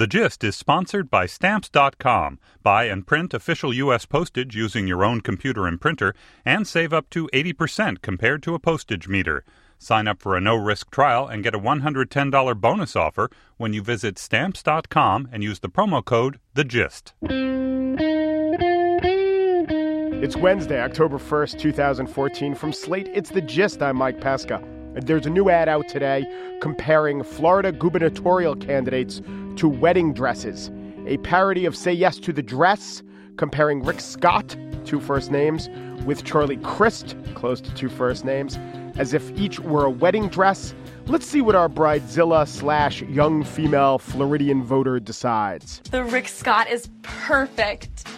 The Gist is sponsored by Stamps.com. Buy and print official U.S. postage using your own computer and printer and save up to 80% compared to a postage meter. Sign up for a no risk trial and get a $110 bonus offer when you visit Stamps.com and use the promo code The Gist. It's Wednesday, October 1st, 2014. From Slate, it's The Gist. I'm Mike Pesca. There's a new ad out today comparing Florida gubernatorial candidates to wedding dresses. A parody of Say Yes to the Dress, comparing Rick Scott, two first names, with Charlie Crist, close to two first names, as if each were a wedding dress. Let's see what our bridezilla slash young female Floridian voter decides. The Rick Scott is perfect.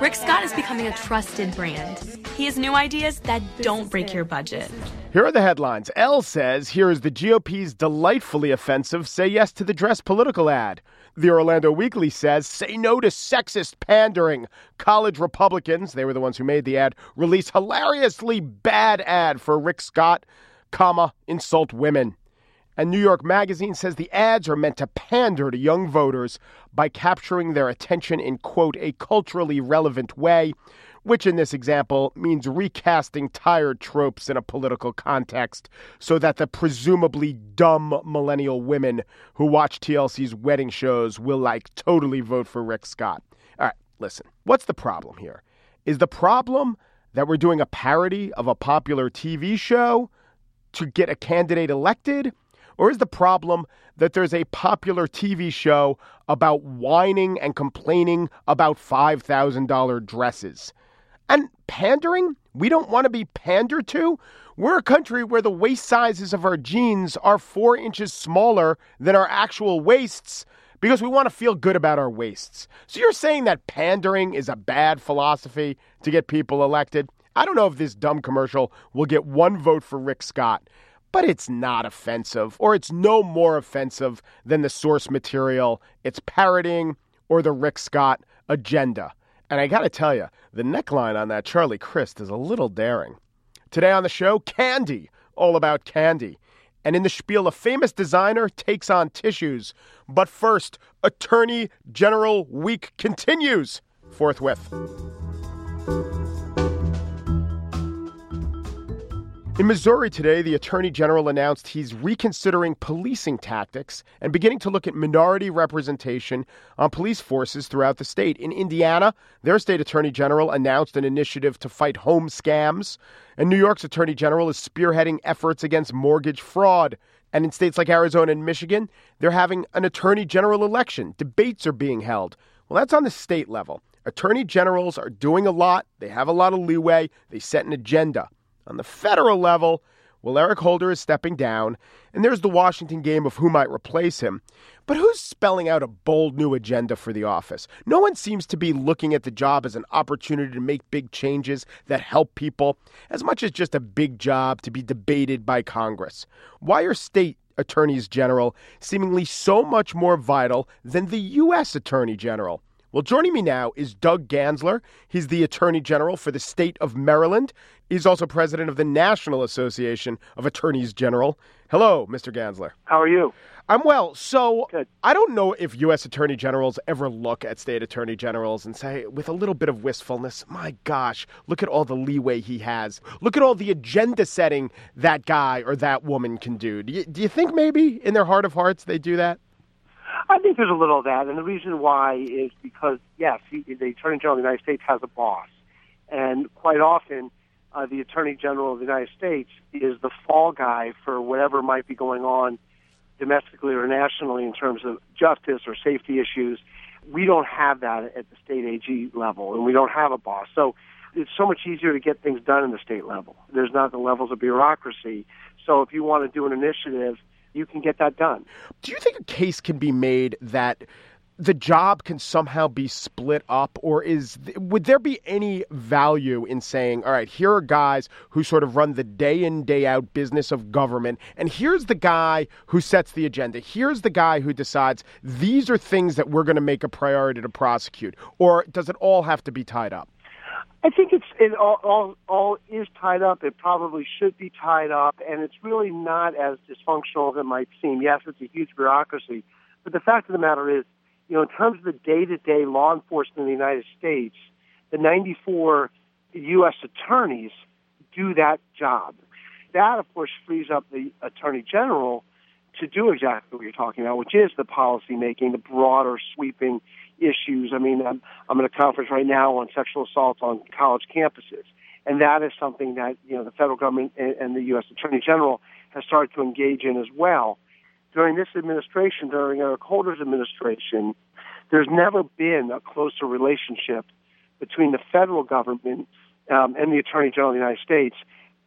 Rick Scott is becoming a trusted brand. He has new ideas that don't break your budget. Here are the headlines. Elle says, Here is the GOP's delightfully offensive Say Yes to the Dress political ad. The Orlando Weekly says, Say no to sexist pandering. College Republicans, they were the ones who made the ad, release hilariously bad ad for Rick Scott, comma, insult women. And New York Magazine says the ads are meant to pander to young voters by capturing their attention in, quote, a culturally relevant way, which in this example means recasting tired tropes in a political context so that the presumably dumb millennial women who watch TLC's wedding shows will, like, totally vote for Rick Scott. All right, listen, what's the problem here? Is the problem that we're doing a parody of a popular TV show to get a candidate elected? Or is the problem that there's a popular TV show about whining and complaining about $5,000 dresses? And pandering? We don't want to be pandered to? We're a country where the waist sizes of our jeans are four inches smaller than our actual waists because we want to feel good about our waists. So you're saying that pandering is a bad philosophy to get people elected? I don't know if this dumb commercial will get one vote for Rick Scott, but it's not offensive, or it's no more offensive than the source material it's parodying or the Rick Scott agenda. And I got to tell you, the neckline on that Charlie Crist is a little daring. Today on the show, candy, all about candy. And in the spiel, a famous designer takes on tissues. But first, Attorney General Week continues forthwith. In Missouri today, the Attorney General announced he's reconsidering policing tactics and beginning to look at minority representation on police forces throughout the state. In Indiana, their state Attorney General announced an initiative to fight home scams, and New York's Attorney General is spearheading efforts against mortgage fraud. And in states like Arizona and Michigan, they're having an Attorney General election. Debates are being held. Well, that's on the state level. Attorney generals are doing a lot, they have a lot of leeway, they set an agenda. On the federal level, well, Eric Holder is stepping down, and there's the Washington game of who might replace him. But who's spelling out a bold new agenda for the office? No one seems to be looking at the job as an opportunity to make big changes that help people, as much as just a big job to be debated by Congress. Why are state attorneys general seemingly so much more vital than the U.S. attorney general? Well, joining me now is Doug Gansler. He's the Attorney General for the state of Maryland. He's also president of the National Association of Attorneys General. Hello, Mr. Gansler. How are you? I'm well. So Good. I don't know if U.S. Attorney Generals ever look at state Attorney Generals and say, with a little bit of wistfulness, my gosh, look at all the leeway he has. Look at all the agenda setting that guy or that woman can do. Do you, do you think maybe in their heart of hearts they do that? I think there's a little of that, and the reason why is because yes, he, the Attorney General of the United States has a boss, and quite often uh, the Attorney General of the United States is the fall guy for whatever might be going on domestically or nationally in terms of justice or safety issues. We don't have that at the state AG level, and we don't have a boss. So it's so much easier to get things done in the state level. There's not the levels of bureaucracy. So if you want to do an initiative, you can get that done. Do you think a case can be made that the job can somehow be split up or is would there be any value in saying all right here are guys who sort of run the day in day out business of government and here's the guy who sets the agenda here's the guy who decides these are things that we're going to make a priority to prosecute or does it all have to be tied up I think it's it all, all all is tied up. It probably should be tied up, and it's really not as dysfunctional as it might seem. Yes, it's a huge bureaucracy, but the fact of the matter is, you know, in terms of the day-to-day law enforcement in the United States, the 94 U.S. attorneys do that job. That, of course, frees up the attorney general to do exactly what you're talking about, which is the policy making, the broader sweeping issues. I mean, I'm, I'm at a conference right now on sexual assault on college campuses, and that is something that you know the federal government and, and the U.S. Attorney General has started to engage in as well. During this administration, during Eric Holder's administration, there's never been a closer relationship between the federal government um, and the Attorney General of the United States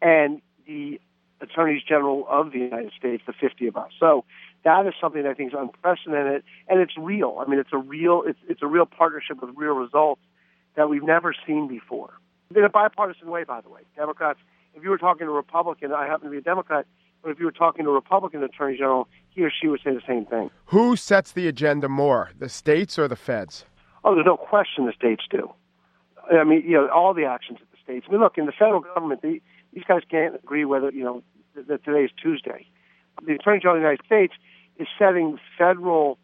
and the attorneys general of the United States, the 50 of us. So that is something that I think is unprecedented, and it's real. I mean, it's a real it's it's a real partnership with real results that we've never seen before. In a bipartisan way, by the way. Democrats, if you were talking to a Republican, I happen to be a Democrat, but if you were talking to a Republican attorney general, he or she would say the same thing. Who sets the agenda more, the states or the feds? Oh, there's no question the states do. I mean, you know, all the actions of the states. I mean, look, in the federal government, the, these guys can't agree whether, you know, that today is Tuesday. The Attorney General of the United States is setting federal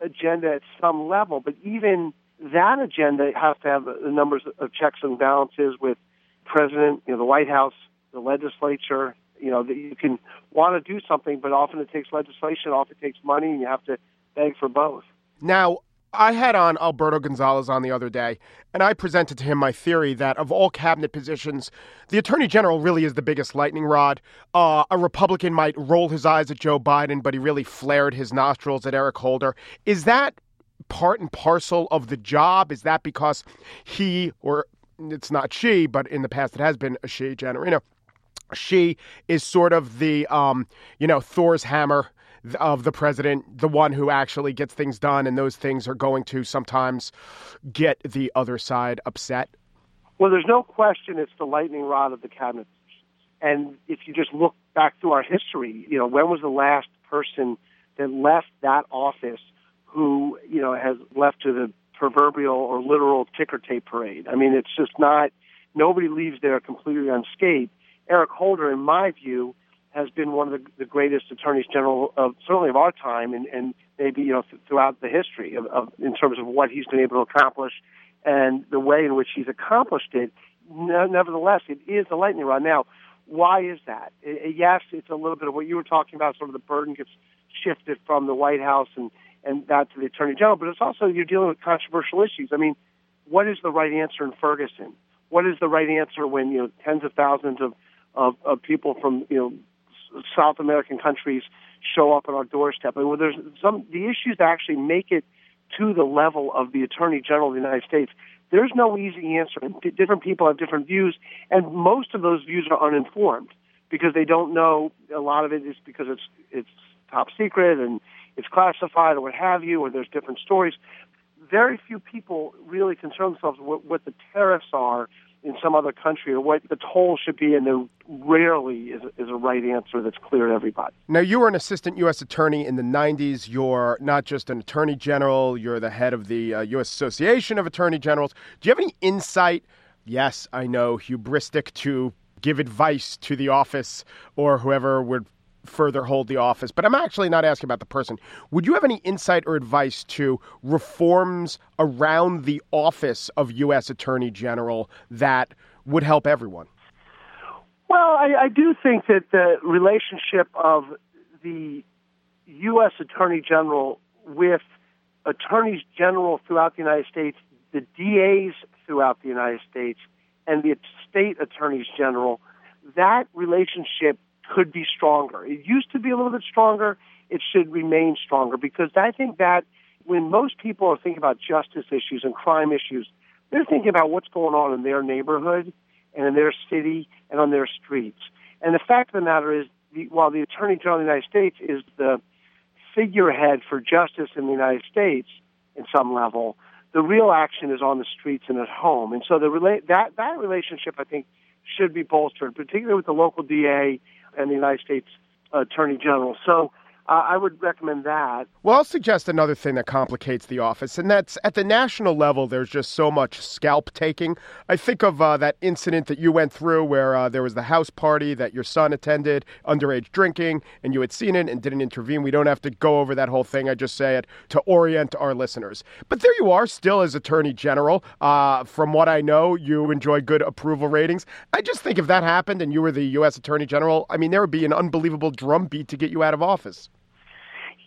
agenda at some level, but even that agenda has to have the numbers of checks and balances with president, you know, the White House, the legislature. You know, that you can want to do something, but often it takes legislation, often it takes money, and you have to beg for both. Now, I had on Alberto Gonzales on the other day, and I presented to him my theory that of all cabinet positions, the attorney general really is the biggest lightning rod. Uh, a Republican might roll his eyes at Joe Biden, but he really flared his nostrils at Eric Holder. Is that part and parcel of the job? Is that because he, or it's not she, but in the past it has been a she, Janet Reno, she is sort of the, um, you know, Thor's hammer of the president, the one who actually gets things done, and those things are going to sometimes get the other side upset? Well, there's no question it's the lightning rod of the cabinet. And if you just look back through our history, you know, when was the last person that left that office who, you know, has left to the proverbial or literal ticker tape parade? I mean, it's just not, nobody leaves there completely unscathed. Eric Holder, in my view, has been one of the, the greatest attorneys general of certainly of our time and, and maybe you know th- throughout the history of, of in terms of what he's been able to accomplish and the way in which he's accomplished it. No, nevertheless, it is a lightning rod. Now, why is that? It, yes, it's a little bit of what you were talking about. Sort of the burden gets shifted from the White House and and that to the Attorney General, but it's also you're dealing with controversial issues. I mean, what is the right answer in Ferguson? What is the right answer when you know tens of thousands of of, of people from you know South American countries show up on our doorstep. And there's some the issues that actually make it to the level of the Attorney General of the United States. There's no easy answer. Different people have different views, and most of those views are uninformed because they don't know. A lot of it is because it's it's top secret and it's classified or what have you, or there's different stories. Very few people really concern themselves with what the tariffs are in some other country or what the toll should be, and there rarely is, is a right answer that's clear to everybody. Now, you were an assistant U.S. attorney in the 90s. You're not just an attorney general, you're the head of the uh, U.S. Association of Attorney Generals. Do you have any insight? Yes, I know, hubristic to give advice to the office or whoever would further hold the office. But I'm actually not asking about the person. Would you have any insight or advice to reforms around the office of U.S. Attorney General that would help everyone? Well, I, I do think that the relationship of the U.S. Attorney General with attorneys general throughout the United States, the DAs throughout the United States, and the state attorneys general, that relationship could be stronger. It used to be a little bit stronger. It should remain stronger because I think that when most people are thinking about justice issues and crime issues, they're thinking about what's going on in their neighborhood and in their city and on their streets. And the fact of the matter is, the, while the Attorney General of the United States is the figurehead for justice in the United States in some level, the real action is on the streets and at home. And so the rela- that that relationship, I think, should be bolstered, particularly with the local DA and the United States Attorney General. So uh, I would recommend that. Well, I'll suggest another thing that complicates the office, and that's at the national level, there's just so much scalp taking. I think of uh, that incident that you went through where uh, there was the house party that your son attended, underage drinking, and you had seen it and didn't intervene. We don't have to go over that whole thing. I just say it to orient our listeners. But there you are, still as Attorney General. Uh, from what I know, you enjoy good approval ratings. I just think if that happened and you were the U.S. Attorney General, I mean, there would be an unbelievable drumbeat to get you out of office.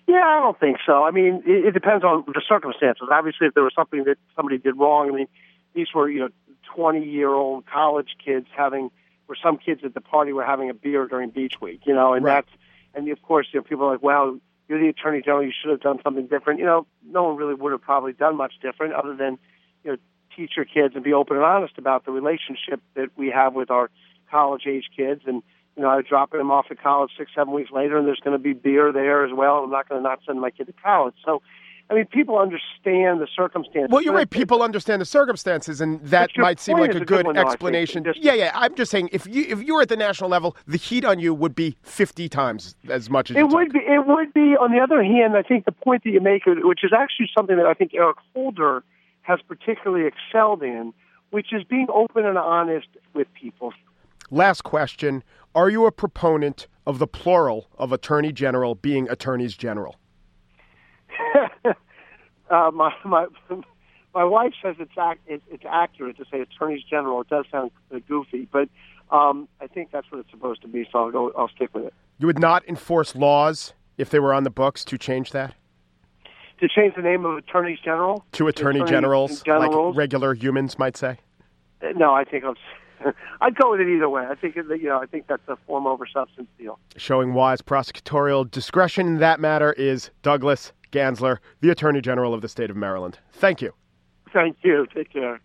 Yeah, I don't think so. I mean, it, it depends on the circumstances. Obviously, if there was something that somebody did wrong, I mean, these were you know twenty year old college kids having, or some kids at the party were having a beer during beach week, you know, and right. that's and of course you know people are like, well, you're the attorney general, you should have done something different. You know, no one really would have probably done much different other than you know teach your kids and be open and honest about the relationship that we have with our college age kids and you know, I would drop him off at college six, seven weeks later, and there's going to be beer there as well. I'm not going to not send my kid to college. So, I mean, people understand the circumstances. Well, you're right. People understand the circumstances, and that might seem like a good, good one, explanation. Though, yeah, yeah. I'm just saying, if you if you were at the national level, the heat on you would be 50 times as much as it would be. It would be. On the other hand, I think the point that you make, which is actually something that I think Eric Holder has particularly excelled in, which is being open and honest with people. Last question. Are you a proponent of the plural of attorney general being attorneys general? uh, my my my wife says it's ac- it, it's accurate to say attorneys general. It does sound goofy, but um, I think that's what it's supposed to be. So I'll go. I'll stick with it. You would not enforce laws if they were on the books to change that. To change the name of attorneys general to attorney, attorney generals, generals, like regular humans might say. Uh, No, I think I'll. I'd go with it either way. I think you know. I think that's a form over substance deal. Showing wise prosecutorial discretion in that matter is Douglas Gansler, the Attorney General of the state of Maryland. Thank you. Thank you. Take care.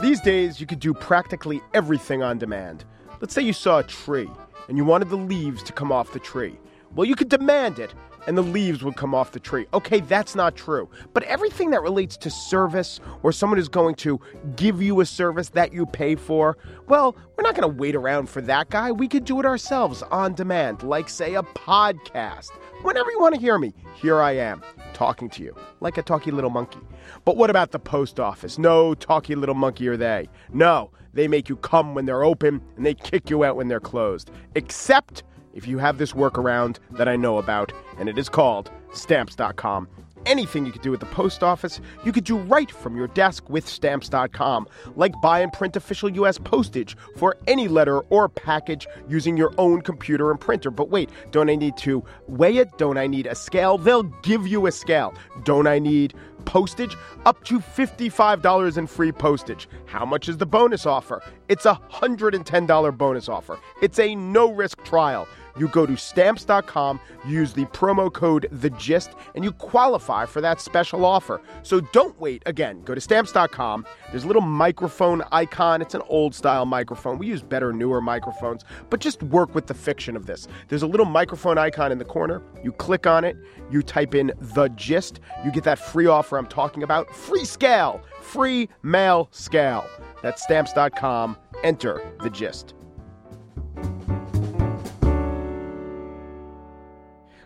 These days, you could do practically everything on demand. Let's say you saw a tree and you wanted the leaves to come off the tree. Well, you could demand it and the leaves would come off the tree. Okay, that's not true. But everything that relates to service or someone is going to give you a service that you pay for, well, we're not going to wait around for that guy. We could do it ourselves on demand, like, say, a podcast. Whenever you want to hear me, here I am, talking to you, like a talky little monkey. But what about the post office? No talky little monkey are they. No, they make you come when they're open and they kick you out when they're closed. Except if you have this workaround that I know about, and it is called stamps.com. Anything you could do at the post office, you could do right from your desk with stamps.com, like buy and print official U.S. postage for any letter or package using your own computer and printer. But wait, don't I need to weigh it? Don't I need a scale? They'll give you a scale. Don't I need postage? Up to $55 in free postage. How much is the bonus offer? It's a $110 bonus offer. It's a no risk trial. You go to stamps.com, use the promo code The Gist, and you qualify for that special offer. So don't wait. Again, go to stamps.com. There's a little microphone icon. It's an old style microphone. We use better, newer microphones, but just work with the fiction of this. There's a little microphone icon in the corner. You click on it, you type in The Gist, you get that free offer I'm talking about. Free scale, free mail scale. That's stamps.com. Enter The Gist.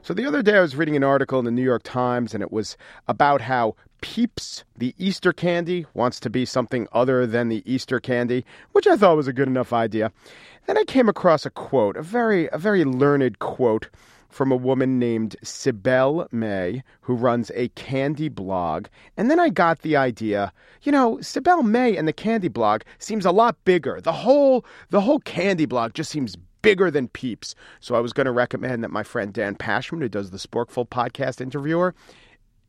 So the other day I was reading an article in the New York Times and it was about how Peeps, the Easter candy, wants to be something other than the Easter candy, which I thought was a good enough idea. Then I came across a quote, a very a very learned quote from a woman named Cybele May, who runs a candy blog. And then I got the idea, you know, Cybele May and the candy blog seems a lot bigger. The whole the whole candy blog just seems bigger than Peeps. So I was going to recommend that my friend Dan Pashman, who does the Sporkful podcast interviewer,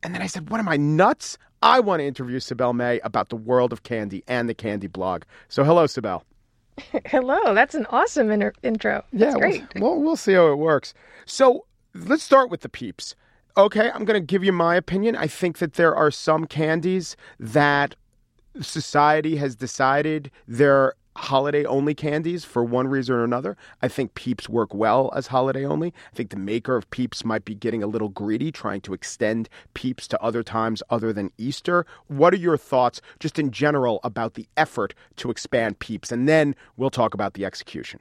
and then I said, What am I nuts? I want to interview Cybele May about the world of candy and the candy blog. So hello, Cybele. Hello, that's an awesome inter- intro. That's yeah, great. We'll, we'll, we'll see how it works. So let's start with the Peeps. Okay, I'm going to give you my opinion. I think that there are some candies that society has decided they're holiday only candies for one reason or another. I think Peeps work well as holiday only. I think the maker of Peeps might be getting a little greedy, trying to extend Peeps to other times other than Easter. What are your thoughts, just in general, about the effort to expand Peeps? And then we'll talk about the execution.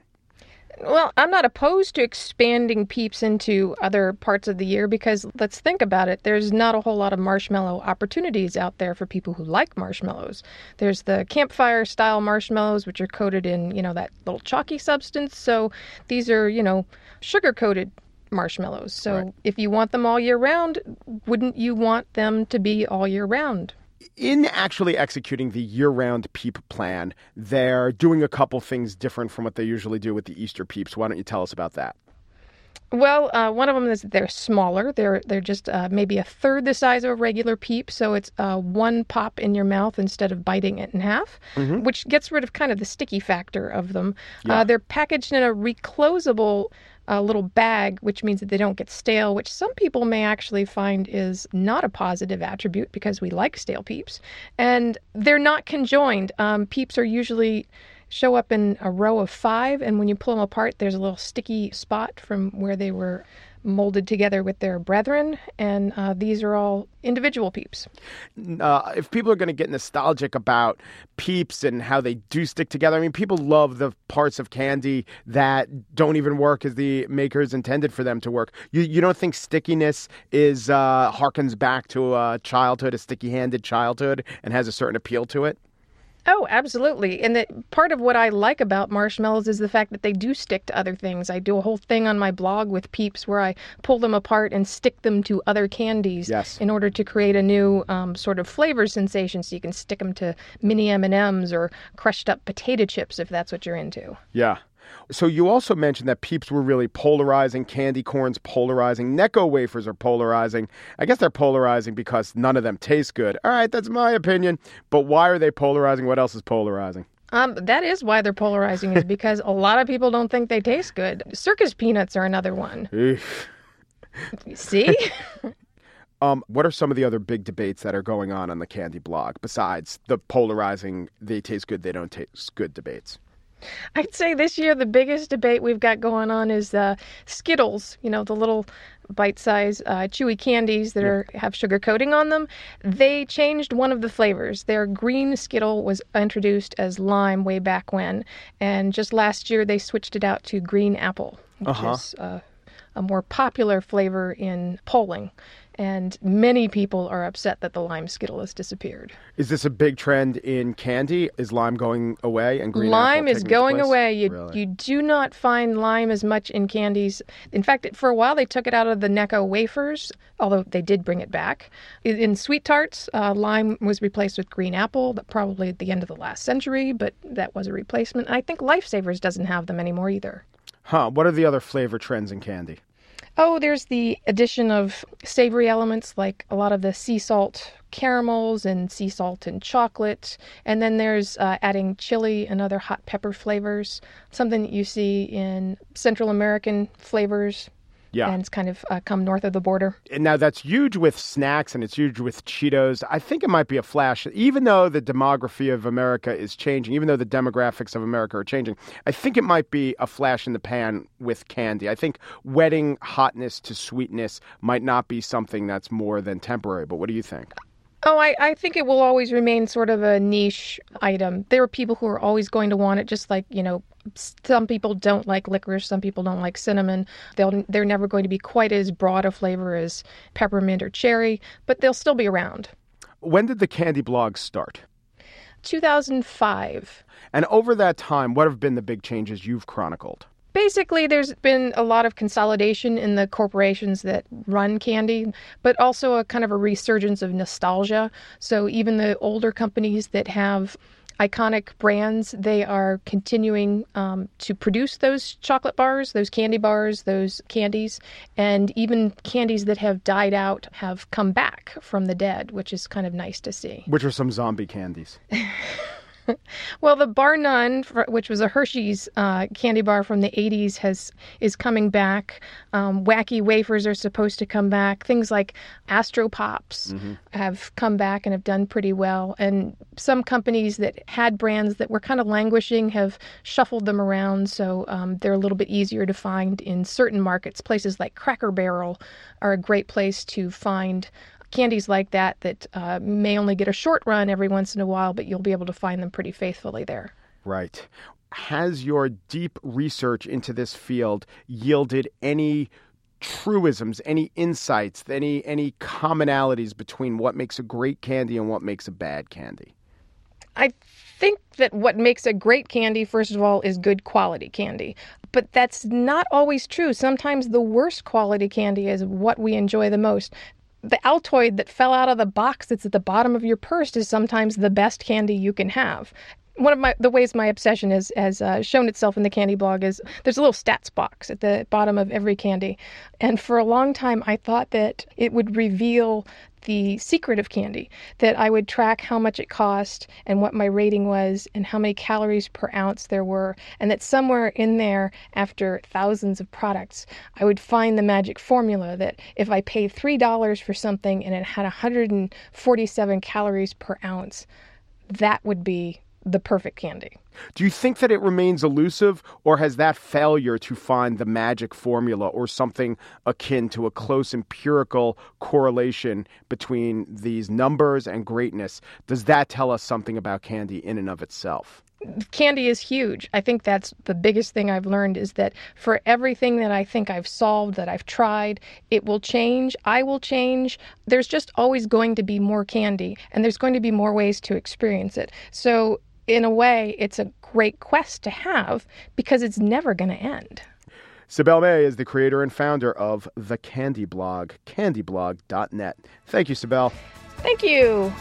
Well, I'm not opposed to expanding peeps into other parts of the year because let's think about it. There's not a whole lot of marshmallow opportunities out there for people who like marshmallows. There's the campfire style marshmallows, which are coated in, you know, that little chalky substance. So these are, you know, sugar coated marshmallows. So right. if you want them all year round, wouldn't you want them to be all year round? In actually executing the year-round peep plan, they're doing a couple things different from what they usually do with the Easter peeps. Why don't you tell us about that? Well, uh, one of them is they're smaller. They're they're just uh, maybe a third the size of a regular peep, so it's uh, one pop in your mouth instead of biting it in half, mm-hmm. which gets rid of kind of the sticky factor of them. Yeah. Uh, they're packaged in a reclosable a little bag, which means that they don't get stale, which some people may actually find is not a positive attribute because we like stale peeps. And they're not conjoined. Um, peeps are usually show up in a row of five, and when you pull them apart, there's a little sticky spot from where they were molded together with their brethren, and uh, these are all individual peeps. Uh, if people are going to get nostalgic about peeps and how they do stick together, I mean, people love the parts of candy that don't even work as the makers intended for them to work. You you don't think stickiness is uh, harkens back to a childhood, a sticky-handed childhood, and has a certain appeal to it? Oh, absolutely. And that part of what I like about marshmallows is the fact that they do stick to other things. I do a whole thing on my blog with Peeps where I pull them apart and stick them to other candies yes. in order to create a new um, sort of flavor sensation. So you can stick them to mini M and M's or crushed up potato chips if that's what you're into. Yeah. So you also mentioned that Peeps were really polarizing, candy corns polarizing, Necco wafers are polarizing. I guess they're polarizing because none of them taste good. All right, that's my opinion. But why are they polarizing? What else is polarizing? Um, that is why they're polarizing, is because a lot of people don't think they taste good. Circus peanuts are another one. See? Um, what are some of the other big debates that are going on on the Candy blog besides the polarizing, they taste good, they don't taste good debates? I'd say this year the biggest debate we've got going on is uh, Skittles. You know, the little bite-sized uh, chewy candies that are have sugar coating on them. They changed one of the flavors. Their green Skittle was introduced as lime way back when, and just last year they switched it out to green apple, which uh-huh. is uh, a more popular flavor in polling and many people are upset that the lime skittle has disappeared. Is this a big trend in candy? Is lime going away and green lime is going away. You really? you do not find lime as much in candies. In fact, for a while they took it out of the Necco wafers, although they did bring it back. In sweet tarts, uh, lime was replaced with green apple, probably at the end of the last century, but that was a replacement. And I think Lifesavers doesn't have them anymore either. Huh? What are the other flavor trends in candy? Oh, there's the addition of savory elements like a lot of the sea salt caramels and sea salt and chocolate. And then there's uh, adding chili and other hot pepper flavors, something that you see in Central American flavors yeah. And it's kind of uh, come north of the border. And now that's huge with snacks and it's huge with Cheetos. I think it might be a flash. Even though the demography of America is changing, even though the demographics of America are changing, I think it might be a flash in the pan with candy. I think wedding hotness to sweetness might not be something that's more than temporary. But what do you think? Oh, I, I think it will always remain sort of a niche item. There are people who are always going to want it, just like, you know, some people don't like licorice, some people don't like cinnamon. They'll they're never going to be quite as broad a flavor as peppermint or cherry, but they'll still be around. When did the candy blog start? 2005. And over that time, what have been the big changes you've chronicled? Basically, there's been a lot of consolidation in the corporations that run candy, but also a kind of a resurgence of nostalgia. So even the older companies that have iconic brands. They are continuing um, to produce those chocolate bars, those candy bars, those candies, and even candies that have died out have come back from the dead, which is kind of nice to see. Which are some zombie candies? well, the Bar None, which was a Hershey's uh, candy bar from the 80s, has is coming back. Um, wacky wafers are supposed to come back. Things like Astro Pops mm-hmm. have come back and have done pretty well. And some companies that had brands that were kind of languishing have shuffled them around, so um, they're a little bit easier to find in certain markets. Places like Cracker Barrel are a great place to find candies like that that uh, may only get a short run every once in a while, but you'll be able to find them pretty faithfully there. Right. Has your deep research into this field yielded any truisms, any insights, any any commonalities between what makes a great candy and what makes a bad candy? I think that what makes a great candy, first of all, is good quality candy. But that's not always true. Sometimes the worst quality candy is what we enjoy the most the Altoid that fell out of the box that's at the bottom of your purse is sometimes the best candy you can have. One of my the ways my obsession is, has uh, shown itself in the candy blog is there's a little stats box at the bottom of every candy, and for a long time I thought that it would reveal the secret of candy that I would track how much it cost and what my rating was and how many calories per ounce there were, and that somewhere in there, after thousands of products, I would find the magic formula that if I paid $3 for something and it had 147 calories per ounce, that would be the perfect candy. Do you think that it remains elusive, or has that failure to find the magic formula or something akin to a close empirical correlation between these numbers and greatness, does that tell us something about candy in and of itself? candy is huge. I think that's the biggest thing I've learned is that for everything that I think I've solved, that I've tried, it will change. I will change. There's just always going to be more candy, and there's going to be more ways to experience it. So in a way, it's a great quest to have because it's never going to end. Cybele May is the creator and founder of the Candy Blog, candyblog.net. Thank you, Cybele. Thank you.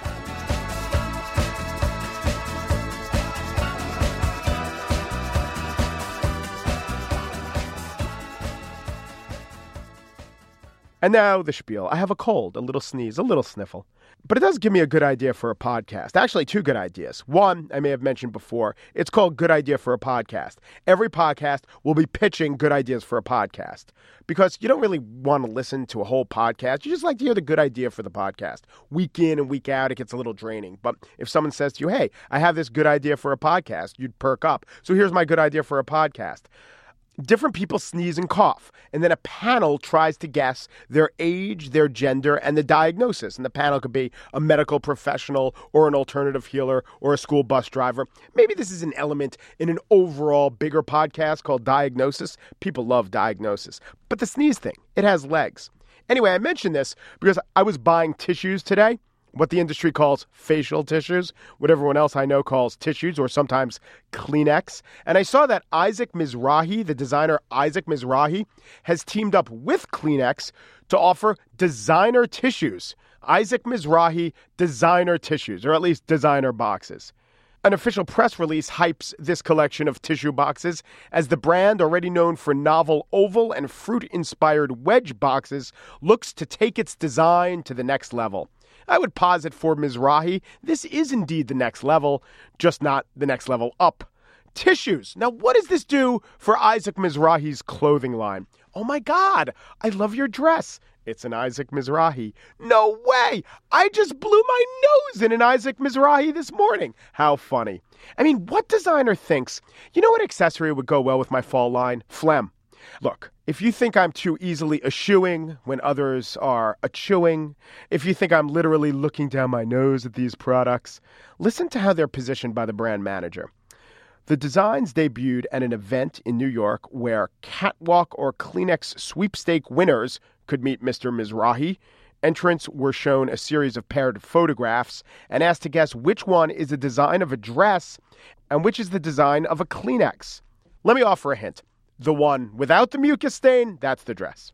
And now the spiel. I have a cold, a little sneeze, a little sniffle. But it does give me a good idea for a podcast. Actually, two good ideas. One, I may have mentioned before, it's called Good Idea for a Podcast. Every podcast will be pitching good ideas for a podcast because you don't really want to listen to a whole podcast. You just like to hear the good idea for the podcast. Week in and week out, it gets a little draining. But if someone says to you, hey, I have this good idea for a podcast, you'd perk up. So here's my good idea for a podcast different people sneeze and cough, and then a panel tries to guess their age, their gender, and the diagnosis. And the panel could be a medical professional or an alternative healer or a school bus driver. Maybe this is an element in an overall bigger podcast called Diagnosis. People love diagnosis. But the sneeze thing, it has legs. Anyway, I mentioned this because I was buying tissues today what the industry calls facial tissues, what everyone else I know calls tissues or sometimes Kleenex. And I saw that Isaac Mizrahi, the designer Isaac Mizrahi, has teamed up with Kleenex to offer designer tissues. Isaac Mizrahi designer tissues, or at least designer boxes. An official press release hypes this collection of tissue boxes as the brand, already known for novel oval and fruit inspired wedge boxes, looks to take its design to the next level. I would posit for Mizrahi, this is indeed the next level, just not the next level up. Tissues. Now, what does this do for Isaac Mizrahi's clothing line? Oh my God, I love your dress. It's an Isaac Mizrahi. No way! I just blew my nose in an Isaac Mizrahi this morning. How funny. I mean, what designer thinks, you know what accessory would go well with my fall line? Phlegm. Look, if you think I'm too easily eschewing when others are chewing, if you think I'm literally looking down my nose at these products, listen to how they're positioned by the brand manager. The designs debuted at an event in New York where catwalk or Kleenex sweepstake winners could meet Mr. Mizrahi. Entrants were shown a series of paired photographs and asked to guess which one is the design of a dress and which is the design of a Kleenex. Let me offer a hint. The one without the mucus stain, that's the dress.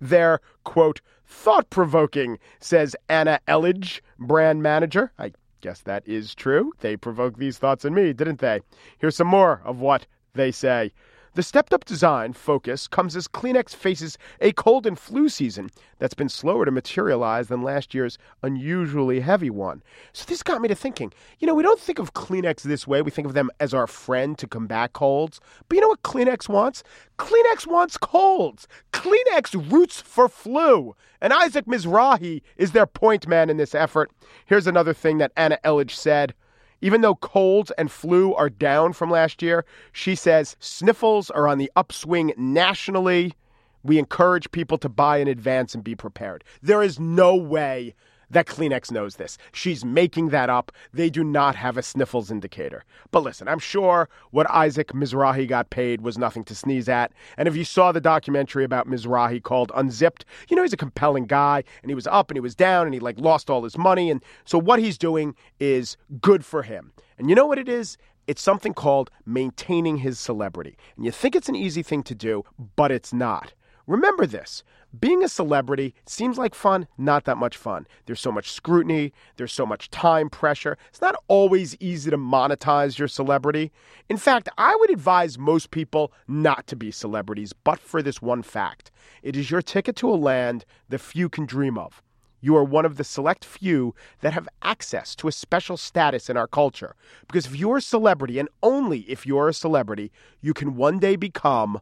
They're, quote, thought provoking, says Anna Elledge, brand manager. I guess that is true. They provoked these thoughts in me, didn't they? Here's some more of what they say. The stepped up design focus comes as Kleenex faces a cold and flu season that's been slower to materialize than last year's unusually heavy one. So this got me to thinking you know, we don't think of Kleenex this way. We think of them as our friend to combat colds. But you know what Kleenex wants? Kleenex wants colds. Kleenex roots for flu. And Isaac Mizrahi is their point man in this effort. Here's another thing that Anna Elledge said. Even though colds and flu are down from last year, she says sniffles are on the upswing nationally. We encourage people to buy in advance and be prepared. There is no way that Kleenex knows this. She's making that up. They do not have a sniffles indicator. But listen, I'm sure what Isaac Mizrahi got paid was nothing to sneeze at. And if you saw the documentary about Mizrahi called Unzipped, you know he's a compelling guy and he was up and he was down and he like lost all his money. And so what he's doing is good for him. And you know what it is? It's something called maintaining his celebrity. And you think it's an easy thing to do, but it's not. Remember this being a celebrity seems like fun, not that much fun. There's so much scrutiny, there's so much time pressure. It's not always easy to monetize your celebrity. In fact, I would advise most people not to be celebrities, but for this one fact it is your ticket to a land the few can dream of. You are one of the select few that have access to a special status in our culture. Because if you're a celebrity, and only if you're a celebrity, you can one day become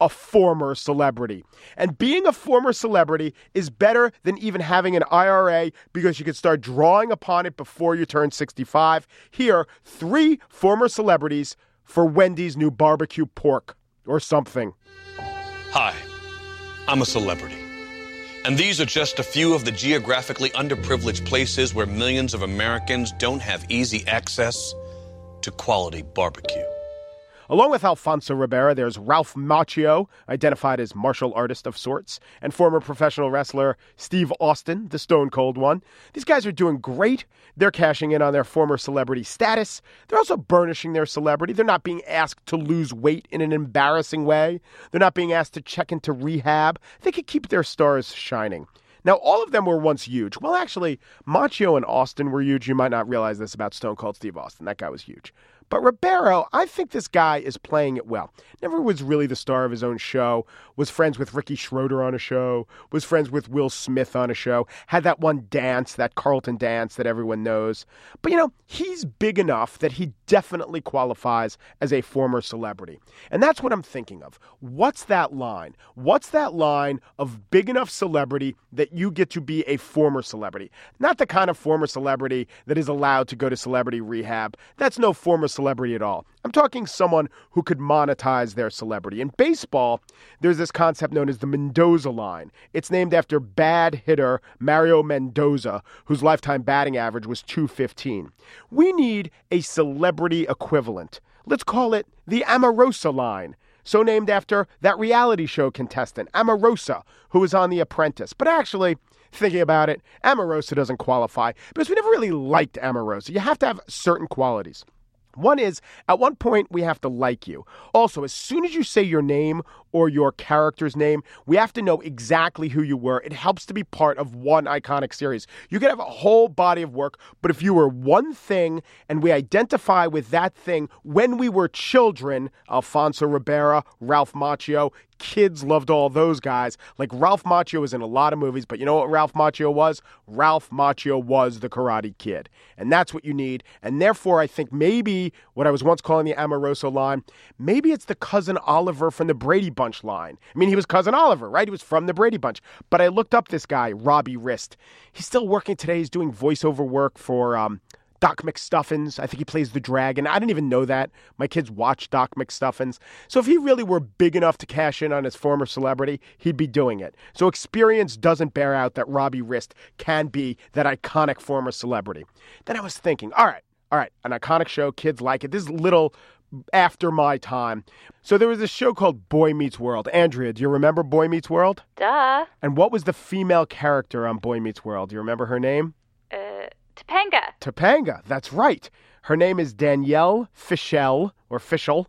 a former celebrity. And being a former celebrity is better than even having an IRA because you can start drawing upon it before you turn 65. Here, three former celebrities for Wendy's new barbecue pork or something. Hi, I'm a celebrity. And these are just a few of the geographically underprivileged places where millions of Americans don't have easy access to quality barbecue. Along with Alfonso Ribeiro, there's Ralph Macchio, identified as martial artist of sorts, and former professional wrestler Steve Austin, the Stone Cold one. These guys are doing great. They're cashing in on their former celebrity status. They're also burnishing their celebrity. They're not being asked to lose weight in an embarrassing way. They're not being asked to check into rehab. They could keep their stars shining. Now, all of them were once huge. Well, actually, Macchio and Austin were huge. You might not realize this about Stone Cold Steve Austin. That guy was huge. But Ribeiro, I think this guy is playing it well. Never was really the star of his own show, was friends with Ricky Schroder on a show, was friends with Will Smith on a show, had that one dance, that Carlton dance that everyone knows. But you know, he's big enough that he definitely qualifies as a former celebrity. And that's what I'm thinking of. What's that line? What's that line of big enough celebrity that you get to be a former celebrity? Not the kind of former celebrity that is allowed to go to celebrity rehab. That's no former celebrity at all. I'm talking someone who could monetize their celebrity. In baseball, there's this concept known as the Mendoza line. It's named after bad hitter Mario Mendoza, whose lifetime batting average was 215. We need a celebrity equivalent. Let's call it the Omarosa line so named after that reality show contestant, Omarosa, who was on The Apprentice. But actually, thinking about it, Omarosa doesn't qualify because we never really liked Omarosa. You have to have certain qualities. One is, at one point, we have to like you. Also, as soon as you say your name or your character's name, we have to know exactly who you were. It helps to be part of one iconic series. You could have a whole body of work, but if you were one thing and we identify with that thing when we were children, Alfonso Ribeiro, Ralph Macchio, kids loved all those guys. Like Ralph Macchio was in a lot of movies, but you know what Ralph Macchio was? Ralph Macchio was the Karate Kid. And that's what you need. And therefore, I think maybe what I was once calling the Amoroso line, maybe it's the cousin Oliver from the Brady Bunch line. I mean, he was cousin Oliver, right? He was from the Brady Bunch. But I looked up this guy, Robbie Rist. He's still working today. He's doing voiceover work for um, Doc McStuffins. I think he plays the dragon. I didn't even know that. My kids watch Doc McStuffins. So if he really were big enough to cash in on his former celebrity, he'd be doing it. So experience doesn't bear out that Robbie Rist can be that iconic former celebrity. Then I was thinking, all right, all right, an iconic show, kids like it. This is little after my time. So there was a show called Boy Meets World. Andrea, do you remember Boy Meets World? Duh. And what was the female character on Boy Meets World? Do you remember her name? Uh, Topanga. Topanga, that's right. Her name is Danielle Fishel, or Fishel.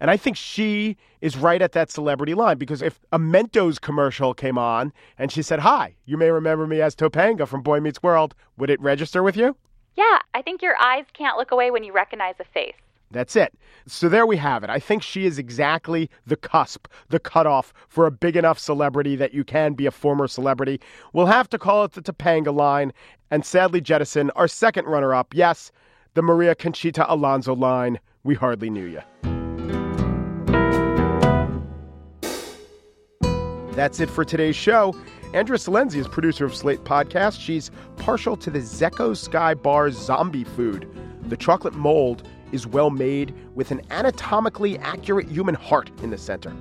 And I think she is right at that celebrity line because if a Mentos commercial came on and she said, Hi, you may remember me as Topanga from Boy Meets World, would it register with you? Yeah, I think your eyes can't look away when you recognize a face. That's it. So there we have it. I think she is exactly the cusp, the cutoff for a big enough celebrity that you can be a former celebrity. We'll have to call it the Topanga line and sadly jettison our second runner up. Yes, the Maria Conchita Alonso line. We hardly knew you. That's it for today's show. Andrea Silenzi is producer of Slate Podcast. She's partial to the Zecco Sky Bar zombie food. The chocolate mold is well made with an anatomically accurate human heart in the center.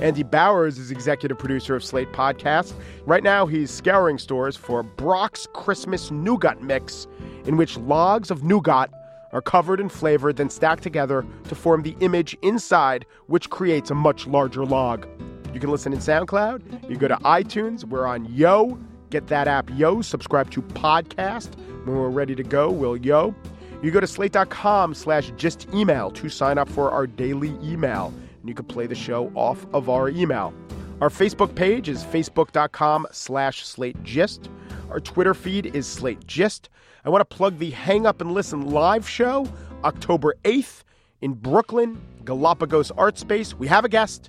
Andy Bowers is executive producer of Slate Podcast. Right now, he's scouring stores for Brach's Christmas Nougat Mix, in which logs of nougat are covered and flavored, then stacked together to form the image inside, which creates a much larger log. You can listen in SoundCloud. You go to iTunes. We're on Yo. Get that app, Yo. Subscribe to Podcast. When we're ready to go, we'll Yo. You go to slate.com slash just email to sign up for our daily email, and you can play the show off of our email. Our Facebook page is facebook.com slash slate gist. Our Twitter feed is slate gist. I want to plug the Hang Up and Listen live show, October 8th in Brooklyn, Galapagos Art Space. We have a guest.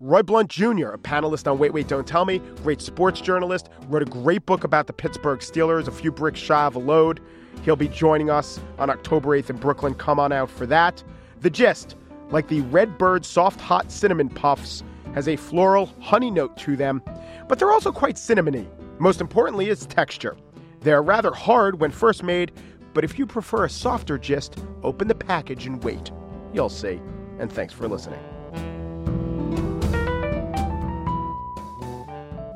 Roy Blount Jr., a panelist on Wait, Wait, Don't Tell Me, great sports journalist, wrote a great book about the Pittsburgh Steelers, a few bricks shy of a load. He'll be joining us on October 8th in Brooklyn. Come on out for that. The gist, like the Red Redbird soft hot cinnamon puffs, has a floral honey note to them, but they're also quite cinnamony. Most importantly, its texture. They're rather hard when first made, but if you prefer a softer gist, open the package and wait. You'll see. And thanks for listening.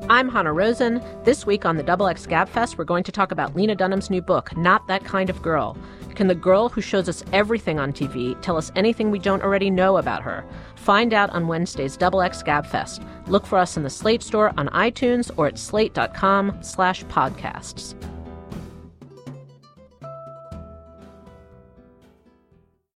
I'm Hanna Rosin. This week on the Double X Gabfest, we're going to talk about Lena Dunham's new book, Not That Kind of Girl. Can the girl who shows us everything on TV tell us anything we don't already know about her? Find out on Wednesday's Double X Gabfest. Look for us in the Slate store on iTunes or at slate.com slash podcasts.